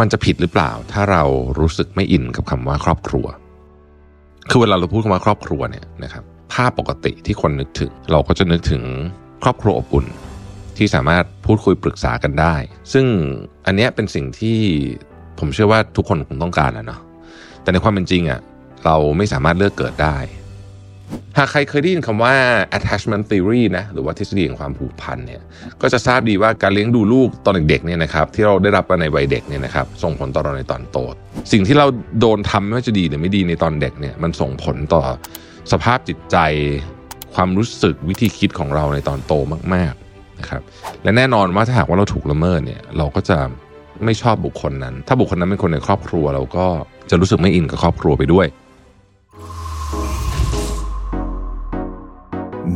มันจะผิดหรือเปล่า ถ้าเรารู้สึกไม่อินกับคำว่าครอบครัว คือเวลาเราพูดคำว่าครอบครัวเนี่ยนะครับภาพปกติที่คนนึกถึง เราก็จะนึกถึงครอบครัวอบอุ่นที่สามารถพูดคุยปรึกษากันได้ ซึ่งอันเนี้ยเป็นสิ่งที่ผมเชื่อว่าทุกคนคงต้องการนะเนาะแต่ในความเป็นจริงอะ่ะเราไม่สามารถเลือกเกิดได้ หากใครเคยได้ยินคำว่า attachment theory นะหรือว่าทฤษฎีแห่งความผูกพันเนี่ยก็จะทราบดีว่าการเลี้ยงดูลูกตอนเด็กๆเนี่ยนะครับที่เราได้รับมาในวัยเด็กเนี่ยนะครับส่งผลต่อเราในตอนโตสิ่งที่เราโดนทำไม่ว่าจะดีหรือไม่ดีในตอนเด็กเนี่ยมันส่งผลต่อสภาพจิตใจ ความรู้สึกวิธีคิดของเราในตอนโตมากๆนะครับและแน่นอนว่าถ้าหากว่าเราถูกละเมิดเนี่ยเราก็จะไม่ชอบบุคคลนั้น ถ้าบุคคลนั้นเป็นคนในครอบครัวเราก็จะรู้สึกไม่อินกับครอบครัวไปด้วย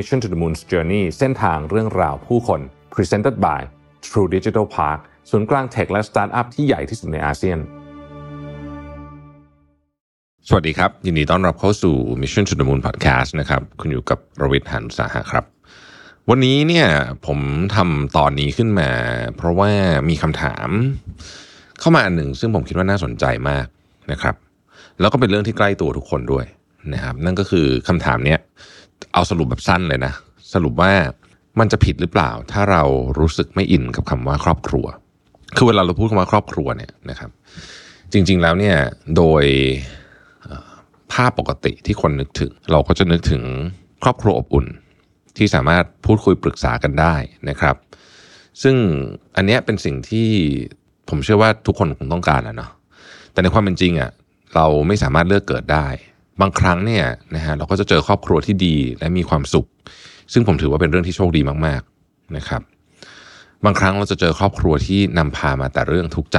Mission to the Moon's Journey เส้นทางเรื่องราวผู้คน Presented by True Digital Park ศูนย์กลางเทคและสตาร์ทอัพที่ใหญ่ที่สุดในอาเซียน สวัสดีครับ ยินดีต้อนรับเข้าสู่ Mission to the Moon Podcast นะครับ คุณอยู่กับรวิทย์หันุสาหะครับ วันนี้เนี่ยผมทำตอนนี้ขึ้นมา เพราะว่ามีคำถาม เข้ามาอันหนึ่งซึ่งผมคิดว่าน่าสนใจมากนะครับ แล้วก็เป็นเรื่องที่ใกล้ตัวทุกคนด้วยนะครับ นั่นก็คือคำถามเนี้ย เอาสรุปแบบสั้นเลยนะ สรุปว่ามันจะผิดหรือเปล่า ถ้าเรารู้สึกไม่อินกับคำว่าครอบครัว คือเวลาเราพูดคำว่าครอบครัวเนี่ยนะครับ จริง ๆแล้วเนี่ยโดยภาพปกติที่คนนึกถึง เราก็จะนึกถึงครอบครัวอบอุ่น ที่สามารถพูดคุยปรึกษากันได้นะครับ ซึ่งอันเนี้ยเป็นสิ่งที่ผมเชื่อว่าทุกคนคงต้องการนะเนาะแต่ในความเป็นจริงอะ่ะเราไม่สามารถเลือกเกิดได้ บางครั้งเนี่ยนะฮะเราก็จะเจอครอบครัวที่ดีและมีความสุข ซึ่งผมถือว่าเป็นเรื่องที่โชคดีมาก ๆนะครับ บางครั้งเราจะเจอครอบครัวที่นำพามาแต่เรื่องทุกข์ใจ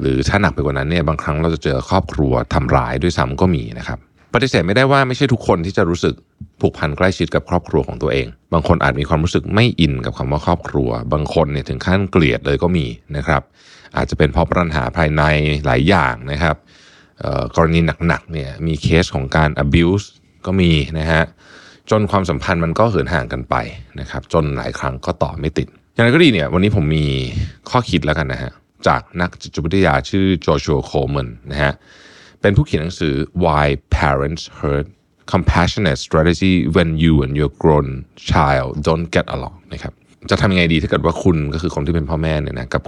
หรือถ้าหนักไปกว่านั้นเนี่ยบางครั้งเราจะเจอครอบครัวทำร้ายด้วยซ้ำก็มีนะครับปฏิเสธไม่ได้ว่าไม่ใช่ทุกคนที่จะรู้สึกผูกพันใกล้ชิดกับครอบครัวของตัวเอง บางคนอาจมีความรู้สึกไม่อินกับคำว่าครอบครัว บางคนเนี่ยถึงขั้นเกลียดเลยก็มีนะครับ อาจจะเป็นเพราะปัญหาภายในหลายอย่างนะครับ กรณีหนักๆเนี่ยมีเคสของการ abuse ก็มีนะฮะจนความสัมพันธ์มันก็เหินห่างกันไปนะครับ จนหลายครั้งก็ต่อไม่ติด อย่างไรก็ดีเนี่ยวันนี้ผมมีข้อคิดแล้วกันนะฮะจากนักจิตวิทยาชื่อโจชัวโคลแมนนะฮะเป็นผู้เขียนหนังสือ Why Parents Hurt Compassionate Strategy When You and Your Grown Child Don't Get Along นะครับจะทำยังไงดีถ้าเกิดว่าคุณก็คือคนที่เป็นพ่อแม่เนี่ยนะกับ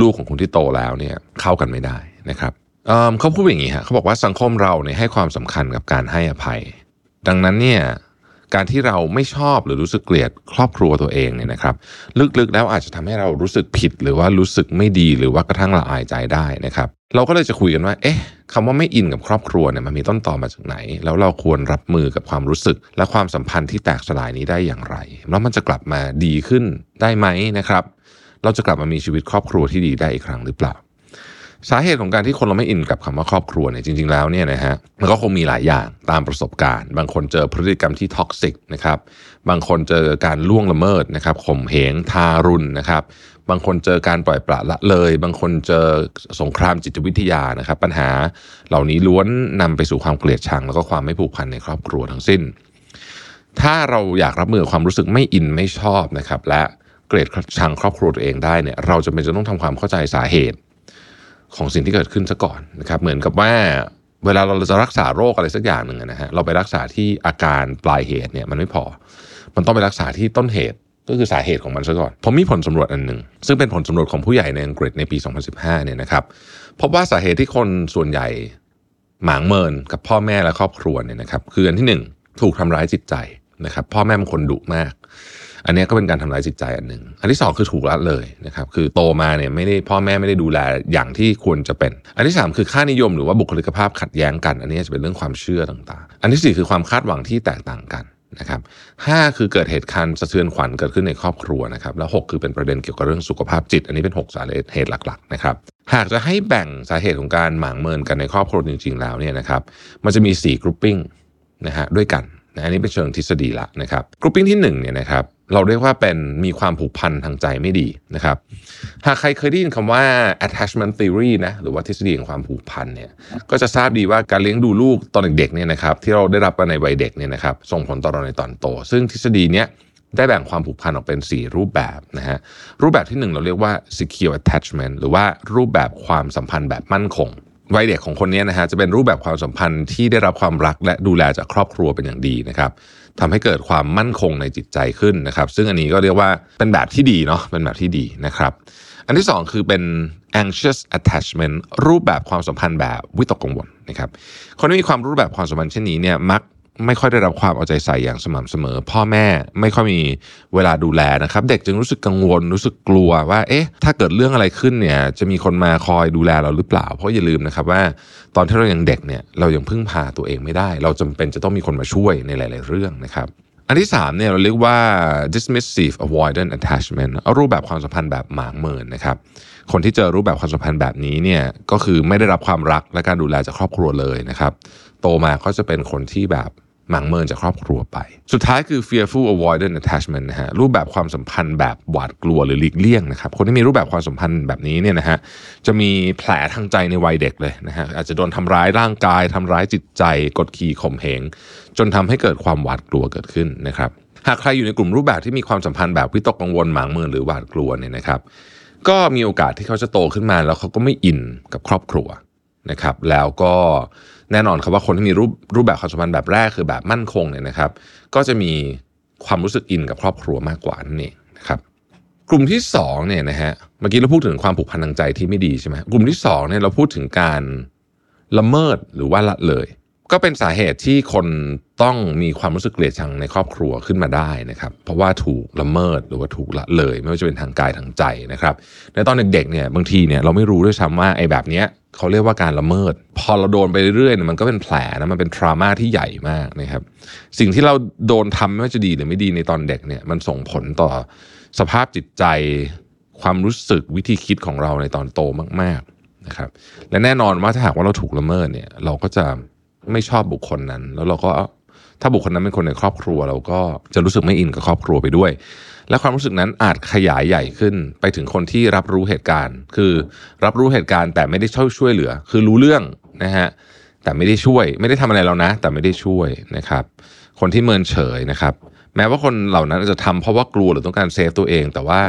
ลูกของคุณที่โตแล้วเนี่ยเข้ากันไม่ได้นะครับ เขาพูดอย่างนี้ฮะเขาบอกว่าสังคมเราเนี่ยให้ความสำคัญกับการให้อภัย ดังนั้นเนี่ยการที่เราไม่ชอบหรือรู้สึกเกลียดครอบครัวตัวเองเนี่ยนะครับ ลึกๆแล้วอาจจะทำให้เรารู้สึกผิด หรือว่ารู้สึกไม่ดีหรือว่ากระทั่งละอายใจได้นะครับ เราก็เลยจะคุยกันว่า เอ๊ะคำว่าไม่อินกับครอบครัวเนี่ยมันมีต้นตอมาจากไหน แล้วเราควรรับมือกับความรู้สึก และความสัมพันธ์ที่แตกสลายนี้ได้อย่างไร แล้วมันจะกลับมาดีขึ้นได้ไหมนะครับ เราจะกลับมามีชีวิตครอบครัวที่ดีได้อีกครั้งหรือเปล่า สาเหตุของการที่คนเราไม่อินกับคำว่าครอบครัวเนี่ยจริง ๆแล้วเนี่ยนะฮะมันก็คงมีหลายอย่างตามประสบการณ์ บางคนเจอพฤติกรรมที่ toxic นะครับบางคนเจอการล่วงละเมิดนะครับข่มเหงทารุณนะครับบางคนเจอการปล่อยปละละเลย บางคนเจอสงครามจิตวิทยานะครับ ปัญหาเหล่านี้ล้วนนำไปสู่ความเกลียดชัง แล้วก็ความไม่ผูกพันในครอบครัวทั้งสิ้น ถ้าเราอยากรับมือความรู้สึกไม่อินไม่ชอบนะครับและเกลียดชังครอบครัวตัวเองได้เนี่ยเราจะเป็นจะต้องทำความเข้าใจสาเหตุ ของสิ่งที่เกิดขึ้นซะก่อนนะครับ เหมือนกับว่าเวลาเราจะรักษาโรคอะไรสักอย่างหนึ่งนะฮะเราไปรักษาที่อาการปลายเหตุเนี่ยมันไม่พอ มันต้องไปรักษาที่ต้นเหตุก็คือสาเหตุของมันซะก่อน ผมมีผลสำรวจอันหนึ่ง ซึ่งเป็นผลสำรวจของผู้ใหญ่ในอังกฤษในปี 2015 เนี่ยนะครับพบว่าสาเหตุที่คนส่วนใหญ่หมางเมินกับพ่อแม่และครอบครัวเนี่ยนะครับคืออันที่หนึ่งถูกทำร้ายจิตใจนะครับพ่อแม่บางคนดุมาก อันนี้ก็เป็นการทำร้ายจิตใจอันหนึ่งอันที่สองคือถูกละเลยนะครับคือโตมาเนี่ยไม่ได้พ่อแม่ไม่ได้ดูแลอย่างที่ควรจะเป็น อันที่สามคือค่านิยมหรือว่าบุคลิกภาพขัดแย้งกัน อันนี้จะเป็นเรื่องความเชื่อต่างๆ อันที่สี่คือความคาดหวังที่แตกต่างกันนะครับห้าคือเกิดเหตุการณ์สะเทือนขวัญเกิดขึ้นในครอบครัวนะครับแล้วหกคือเป็นประเด็นเกี่ยวกับเรื่องสุขภาพจิต อันนี้เป็นหกสาเหตุหลักๆนะครับหากจะให้แบ่งสาเหตุของการหมางเมินกันในครอบครัวจริง ๆ แล้วเนี่ยนะครับมันจะมี4 grouping นะฮะด้วยกันนะอันนี้เป็นเชิงทฤษฎีละนะครับ grouping ที่1เนี่ยนะครับ เราเรียกว่าเป็นมีความผูกพันทางใจไม่ดีนะครับ หากใครเคยได้ยินคำว่า attachment theory นะหรือว่าทฤษฎีของความผูกพันเนี่ยก็จะทราบดีว่าการเลี้ยงดูลูกตอนเด็กๆเนี่ยนะครับที่เราได้รับมาในวัยเด็กเนี่ยนะครับส่งผลต่อเราในตอนโต ซึ่งทฤษฎีเนี้ยได้แบ่งความผูกพันออกเป็น 4 รูปแบบนะฮะรูปแบบที่ 1 เราเรียกว่า secure attachment หรือว่ารูปแบบความสัมพันธ์แบบมั่นคงวัยเด็กของคนนี้นะฮะจะเป็นรูปแบบความสัมพันธ์ที่ได้รับความรักและดูแลจากครอบครัวเป็นอย่างดีนะครับ ทำให้เกิดความมั่นคงในจิตใจขึ้นนะครับ ซึ่งอันนี้ก็เรียกว่าเป็นแบบที่ดีเนาะเป็นแบบที่ดีนะครับ อันที่ 2 คือเป็น anxious attachment รูปแบบความสัมพันธ์แบบวิตกกังวลนะครับคนที่มีความรูปแบบความสัมพันธ์เช่นนี้เนี่ยมัก ไม่ค่อยได้รับความเอาใจใส่อย่างสม่ำเสมอ พ่อแม่ไม่ค่อยมีเวลาดูแลนะครับ เด็กจึงรู้สึกกังวลรู้สึกกลัวว่า เอ๊ะ ถ้าเกิดเรื่องอะไรขึ้นเนี่ย จะมีคนมาคอยดูแลเราหรือเปล่า เพราะอย่าลืมนะครับว่า ตอนที่เรายังเด็กเนี่ยเรายังพึ่งพาตัวเองไม่ได้ เราจำเป็นจะต้องมีคนมาช่วยในหลาย ๆ เรื่องนะครับ อันที่3เนี่ยเราเรียกว่า dismissive avoidant attachment รูปแบบความสัมพันธ์แบบหมางเมินนะครับคนที่เจอรูปแบบความสัมพันธ์แบบนี้เนี่ยก็คือไม่ได้รับความรักและการดูแลจากครอบครัวเลยนะครับ โตมาก็จะเป็นคนที่แบบ หมางเมินจากครอบครัวไป สุดท้ายคือ fearful avoidant attachment นะฮะรูปแบบความสัมพันธ์แบบหวาดกลัวหรือหลีกเลี่ยงนะครับคนที่มีรูปแบบความสัมพันธ์แบบนี้เนี่ยนะฮะจะมีแผลทางใจในวัยเด็กเลยนะฮะอาจจะโดนทำร้ายร่างกายทำร้ายจิตใจ กดขี่ข่มเหง จนทำให้เกิดความหวาดกลัวเกิดขึ้นนะครับหากใครอยู่ในกลุ่มรูปแบบที่มีความสัมพันธ์แบบวิตกกังวลหมางเมินหรือหวาดกลัวเนี่ยนะครับก็มีโอกาสที่เขาจะโตขึ้นมาแล้วเขาก็ไม่อินกับครอบครัว นะครับแล้วก็แน่นอนครับว่าคนที่มีรูปรูปแบบความสัมพันธ์แบบแรกคือแบบมั่นคงเนี่ยนะครับ ก็จะมีความรู้สึกอินกับครอบครัวมากกว่านั่นเองนะครับกลุ่มที่2เนี่ยนะฮะเมื่อกี้เราพูดถึงความผูกพันทางใจที่ไม่ดีใช่ไหมกลุ่มที่2เนี่ยเราพูดถึงการละเมิดหรือว่าละเลย ก็เป็นสาเหตุที่คนต้องมีความรู้สึกเกลียดชังในครอบครัวขึ้นมาได้นะครับ เพราะว่าถูกละเมิดหรือว่าถูกละเลย ไม่ว่าจะเป็นทางกายทางใจนะครับในตอนเด็กๆเนี่ยบางทีเนี่ยเราไม่รู้ด้วยซ้ำว่าไอ้แบบเนี้ยเขาเรียกว่าการละเมิด พอเราโดนไปเรื่อยๆเนี่ยมันก็เป็นแผลนะมันเป็นทรามาที่ใหญ่มากนะครับ สิ่งที่เราโดนทำไม่ว่าจะดีหรือไม่ดีในตอนเด็กเนี่ยมันส่งผลต่อสภาพจิตใจความรู้สึกวิธีคิดของเราในตอนโตมาก ๆนะครับ และแน่นอนว่าถ้าหากว่าเราถูกละเมิดเนี่ยเราก็จะ ไม่ชอบบุคคลนั้น แล้วเราก็ถ้าบุคคลนั้นเป็นคนในครอบครัว เราก็จะรู้สึกไม่อินกับครอบครัวไปด้วย และความรู้สึกนั้นอาจขยายใหญ่ขึ้นไปถึงคนที่รับรู้เหตุการณ์ คือรับรู้เหตุการณ์แต่ไม่ได้ช่วยช่วยเหลือ คือรู้เรื่องนะฮะแต่ไม่ได้ช่วย ไม่ได้ทำอะไรเรานะ แต่ไม่ได้ช่วยนะครับ คนที่เมินเฉยนะครับ แม้ว่าคนเหล่านั้นจะทำเพราะว่ากลัวหรือต้องการเซฟตัวเอง แต่ว่า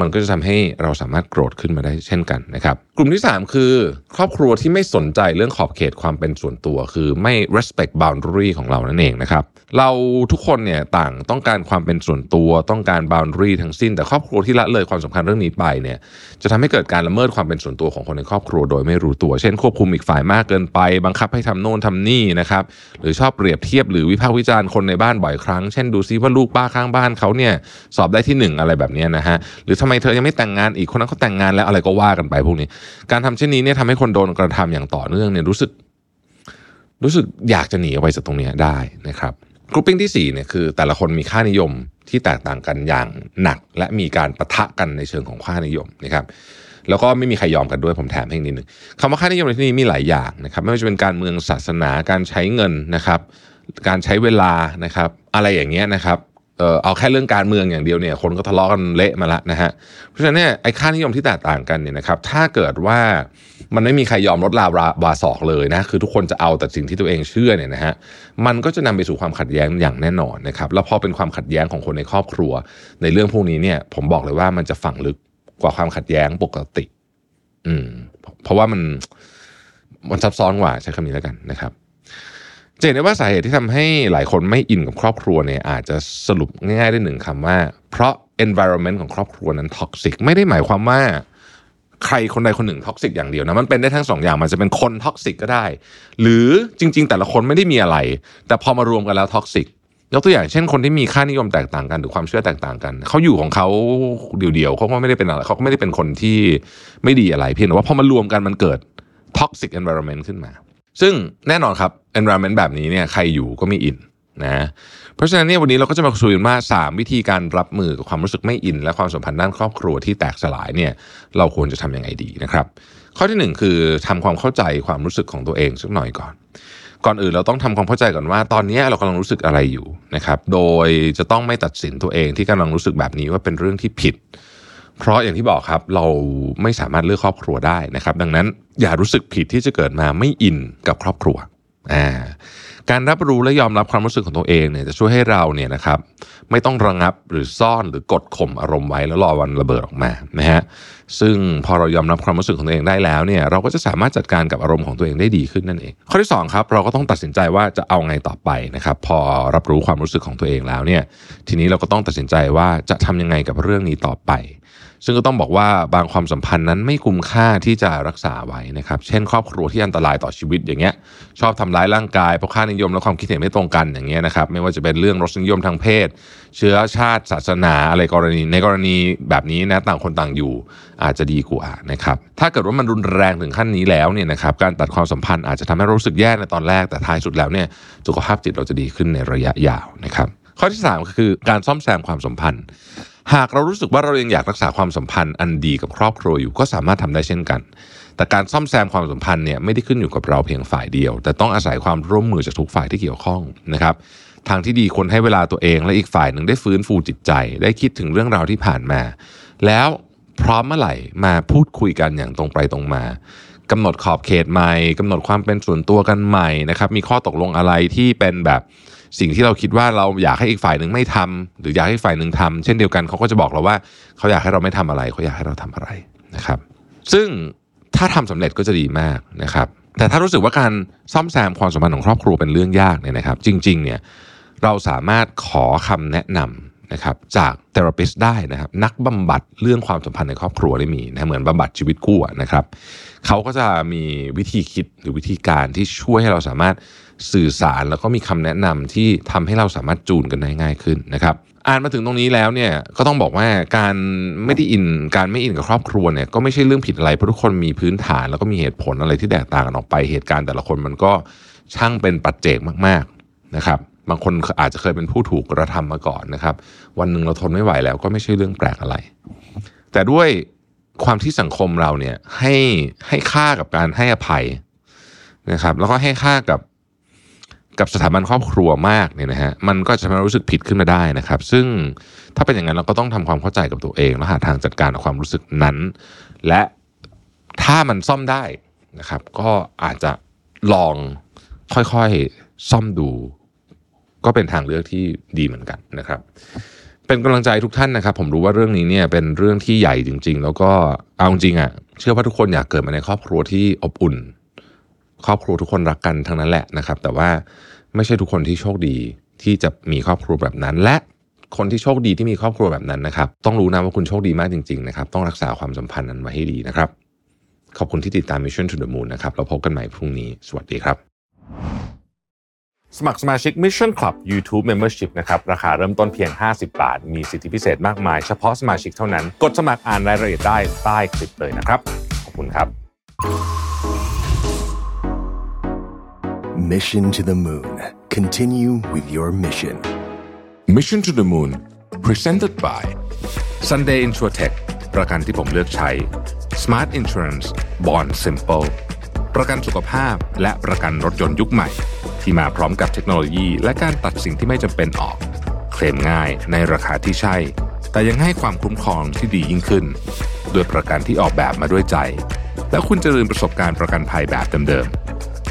มันก็จะทำให้เราสามารถโกรธขึ้นมาได้เช่นกันนะครับ กลุ่มที่ 3 คือ ครอบครัวที่ไม่สนใจเรื่องขอบเขตความเป็นส่วนตัว คือไม่ respect boundary ของเรานั่นเองนะครับ เราทุกคนเนี่ยต่างต้องการความเป็นส่วนตัวต้องการ boundary ทั้งสิ้น แต่ครอบครัวที่ละเลยความสำคัญเรื่องนี้ไปเนี่ยจะทำให้เกิดการละเมิดความเป็นส่วนตัวของคนในครอบครัวโดยไม่รู้ตัว เช่นควบคุมอีกฝ่ายมากเกินไป บังคับให้ทำโน่นทำนี่นะครับหรือชอบเปรียบเทียบหรือวิพากษ์วิจารณ์คนในบ้านบ่อยครั้ง เช่นดูซิว่าลูกป้าข้างบ้านเขาเนี่ยสอบได้ที่หนึ่งอะไรแบบนี้นะฮะหรือทำไมเธอยังไม่แต่งงานอีกคนนั้นเขาแต่งงานแล้วอะไรก็ว่ากันไปพวกนี้ การทำเช่นนี้เนี่ยทำให้คนโดนกระทำอย่างต่อเนื่องเนี่ยรู้สึก รู้สึกอยากจะหนีออกไปจากตรงนี้ได้นะครับกรุ๊ปปิ้งที่4เนี่ยคือแต่ละคนมีค่านิยมที่แตกต่างกันอย่างหนัก และมีการประทะกันในเชิงของค่านิยมนะครับแล้วก็ไม่มีใครยอมกันด้วยผมแถมให้นิดหนึ่งคำว่าค่านิยมในที่นี้มีหลายอย่างนะครับไม่ว่าจะเป็นการเมืองศาสนาการใช้เงินนะครับ การใช้เวลานะครับ อะไรอย่างเงี้ยนะครับ เออเอาแค่เรื่องการเมืองอย่างเดียวเนี่ยคนก็ทะเลาะกันเละมาละนะฮะเพราะฉะนั้นเนี่ยไอ้ค่านิยมที่แตกต่างกันเนี่ยนะครับถ้าเกิดว่ามันไม่มีใครยอมลดลาวาสอกเลยนะคือทุกคนจะเอาแต่สิ่งที่ตัวเองเชื่อเนี่ยนะฮะมันก็จะนำไปสู่ความขัดแย้งอย่างแน่นอนนะครับแล้วพอเป็นความขัดแย้งของคนในครอบครัว ในเรื่องพวกนี้เนี่ยผมบอกเลยว่ามันจะฝังลึกกว่าความขัดแย้งปกติ อืมเพราะว่ามันมันซับซ้อนกว่าใช้คำนี้แล้วกันนะครับ จะเห็นได้ว่าสาเหตุที่ทำให้หลายคนไม่อินกับครอบครัวเนี่ยอาจจะสรุปง่ายๆได้หนึ่งคำว่า เพราะ environment ของครอบครัวนั้น toxic ไม่ได้หมายความว่าใครคนใดคนหนึ่ง toxic อย่างเดียวนะมันเป็นได้ทั้งสองอย่างมันจะเป็นคน toxic ก็ได้ หรือจริง ๆ แต่ละคนไม่ได้มีอะไร แต่พอมารวมกันแล้ว toxic ยกตัวอย่างเช่นคนที่มีค่านิยมแตกต่างกันหรือความเชื่อแตกต่างกันเขาอยู่ของเขาเดี่ยวๆเขาก็ไม่ได้เป็นอะไรเขาก็ไม่ได้เป็นคนที่ไม่ดีอะไรเพียงแต่ว่าพอมารวมกันมันเกิด toxic environment ขึ้นมา ซึ่งแน่นอนครับ environment แบบนี้เนี่ยใครอยู่ก็ไม่อินนะเพราะฉะนั้นเนี่ยวันนี้เราก็จะมาคุยกันว่า3วิธีการรับมือกับความรู้สึกไม่อิน และความสัมพันธ์ด้านครอบครัวที่แตกสลายเนี่ยเราควรจะทำยังไงดีนะครับ ข้อที่หนึ่งคือทำความเข้าใจความรู้สึกของตัวเองสักหน่อยก่อน ก่อนอื่นเราต้องทำความเข้าใจก่อนว่า ตอนนี้เรากำลังรู้สึกอะไรอยู่นะครับโดยจะต้องไม่ตัดสินตัวเองที่กำลังรู้สึกแบบนี้ว่าเป็นเรื่องที่ผิด เพราะอย่างที่บอกครับเราไม่สามารถเลือกครอบครัวได้นะครับ ดังนั้นอย่ารู้สึกผิดที่จะเกิดมาไม่อินกับครอบครัว อ่าการรับรู้และยอมรับความรู้สึกของตัวเองเนี่ยจะช่วยให้เราเนี่ยนะครับไม่ต้องระงับหรือซ่อนหรือกดข่มอารมณ์ไว้แล้วรอวันระเบิดออกมานะฮะซึ่งพอเรายอมรับความรู้สึกของตัวเองได้แล้วเนี่ยเราก็จะสามารถจัดการกับอารมณ์ของตัวเองได้ดีขึ้นนั่นเอง ข้อที่2ครับเราก็ต้องตัดสินใจว่าจะเอาไงต่อไปนะครับพอรับรู้ความรู้สึกของตัวเองแล้วเนี่ยทีนี้เราก็ต้องตัดสินใจว่าจะทำยังไงกับเรื่องนี้ต่อไป ซึ่งก็ต้องบอกว่าบางความสัมพันธ์นั้นไม่คุ้มค่าที่จะรักษาไว้นะครับ เช่น ครอบครัวที่อันตรายต่อชีวิตอย่างเงี้ย ชอบทำร้ายร่างกายเพราะค่านิยมและความคิดเห็นไม่ตรงกันอย่างเงี้ยนะครับ ไม่ว่าจะเป็นเรื่องรสนิยมทางเพศ เชื้อชาติศาสนาอะไรกรณี ในกรณีแบบนี้นะต่างคนต่างอยู่อาจจะดีกว่านะครับ ถ้าเกิดว่ามันรุนแรงถึงขั้นนี้แล้วเนี่ยนะครับ การตัดความสัมพันธ์อาจจะทำให้รู้สึกแย่ในตอนแรกแต่ท้ายสุดแล้วเนี่ยสุขภาพจิตเราจะดีขึ้นในระยะยาวนะครับ ข้อที่3ก็คือการซ่อมแซมความสัมพันธ์ หากเรารู้สึกว่าเรายังอยากรักษาความสัมพันธ์อันดีกับครอบครัวอยู่ก็สามารถทำได้เช่นกัน แต่การซ่อมแซมความสัมพันธ์เนี่ยไม่ได้ขึ้นอยู่กับเราเพียงฝ่ายเดียว แต่ต้องอาศัยความร่วมมือจากทุกฝ่ายที่เกี่ยวข้องนะครับ ทางที่ดีควรให้เวลาตัวเองและอีกฝ่ายหนึ่งได้ฟื้นฟูจิตใจ ได้คิดถึงเรื่องราวที่ผ่านมา แล้วพร้อมเมื่อไหร่มาพูดคุยกันอย่างตรงไปตรงมากำหนดขอบเขตใหม่กำหนดความเป็นส่วนตัวกันใหม่นะครับมีข้อตกลงอะไรที่เป็นแบบ สิ่งที่เราคิดว่าเราอยากให้อีกฝ่ายหนึ่งไม่ทำหรืออยากให้ฝ่ายหนึ่งทำเช่นเดียวกันเขาก็จะบอกเราว่าเขาอยากให้เราไม่ทำอะไรเขาอยากให้เราทำอะไรนะครับ ซึ่งถ้าทำสำเร็จก็จะดีมากนะครับ แต่ถ้ารู้สึกว่าการซ่อมแซมความสัมพันธ์ของครอบครัวเป็นเรื่องยากเนี่ยนะครับ จริง ๆ เนี่ยเราสามารถขอคำแนะนำนะครับจากเทอราปิสได้นะครับ นักบำบัดเรื่องความสัมพันธ์ในครอบครัวได้มีนะเหมือนบำบัดชีวิตคู่นะครับเขาก็จะมีวิธีคิดหรือวิธีการที่ช่วยให้เราสามารถ สื่อสารแล้วก็มีคำแนะนำที่ทำให้เราสามารถจูนกันได้ง่ายขึ้นนะครับอ่านมาถึงตรงนี้แล้วเนี่ยก็ต้องบอกว่าการไม่ได้อินการไม่อินกับครอบครัวเนี่ยก็ไม่ใช่เรื่องผิดอะไรเพราะทุกคนมีพื้นฐานแล้วก็มีเหตุผลอะไรที่แตกต่างกันออกไปเหตุการณ์แต่ละคนมันก็ช่างเป็นปัจเจกมากๆนะครับบางคนอาจจะเคยเป็นผู้ถูกกระทำมาก่อนนะครับ วันหนึ่งเราทนไม่ไหวแล้วก็ไม่ใช่เรื่องแปลกอะไร แต่ด้วยความที่สังคมเราเนี่ยให้ให้ค่ากับการให้อภัยนะครับ แล้วก็ให้ค่ากับ กับสถาบันครอบครัวมากเนี่ยนะฮะมันก็จะทำให้รู้สึกผิดขึ้นมาได้นะครับ ซึ่งถ้าเป็นอย่างนั้นเราก็ต้องทำความเข้าใจกับตัวเองแล้วหาทางจัดการกับความรู้สึกนั้น และถ้ามันซ่อมได้นะครับ ก็อาจจะลองค่อยๆซ่อมดู ก็เป็นทางเลือกที่ดีเหมือนกันนะครับ เป็นกำลังใจทุกท่านนะครับ ผมรู้ว่าเรื่องนี้เนี่ยเป็นเรื่องที่ใหญ่จริง ๆ แล้วก็เอาจริงอะเชื่อว่าทุกคนอยากเกิดมาในครอบครัวที่อบอุ่น ครอบครัวทุกคนรักกันทั้งนั้นแหละนะครับ แต่ว่าไม่ใช่ทุกคนที่โชคดีที่จะมีครอบครัวแบบนั้น และคนที่โชคดีที่มีครอบครัวแบบนั้นนะครับ ต้องรู้นะว่าคุณโชคดีมากจริงๆนะครับต้องรักษาความสัมพันธ์นั้นไว้ให้ดีนะครับ ขอบคุณที่ติดตาม Mission to the Moon นะครับเราพบกันใหม่พรุ่งนี้ สวัสดีครับ สมัครสมาชิก Mission Club YouTube Membership นะครับราคาเริ่มต้นเพียง 50 บาท มีสิทธิพิเศษมากมาย เฉพาะสมาชิกเท่านั้น กดสมัครอ่านรายละเอียดได้ใต้คลิปเลยนะครับ ขอบคุณครับ Mission to the Moon. Continue with your mission. Mission to the Moon Presented by Sunday Insurtech ประกันที่ผมเลือกใช้ Smart Insurance Bond Simple ประกันสุขภาพและประกันรถยนต์ยุคใหม่ ที่มาพร้อมกับเทคโนโลยี และการตัดสิ่งที่ไม่จำเป็นออก เคลมง่ายในราคาที่ใช่ แต่ยังให้ความคุ้มครองที่ดียิ่งขึ้นด้วยประกันที่ออกแบบมาด้วยใจ และคุณจะลืมประสบการณ์ประกันภัยแบบเดิมๆ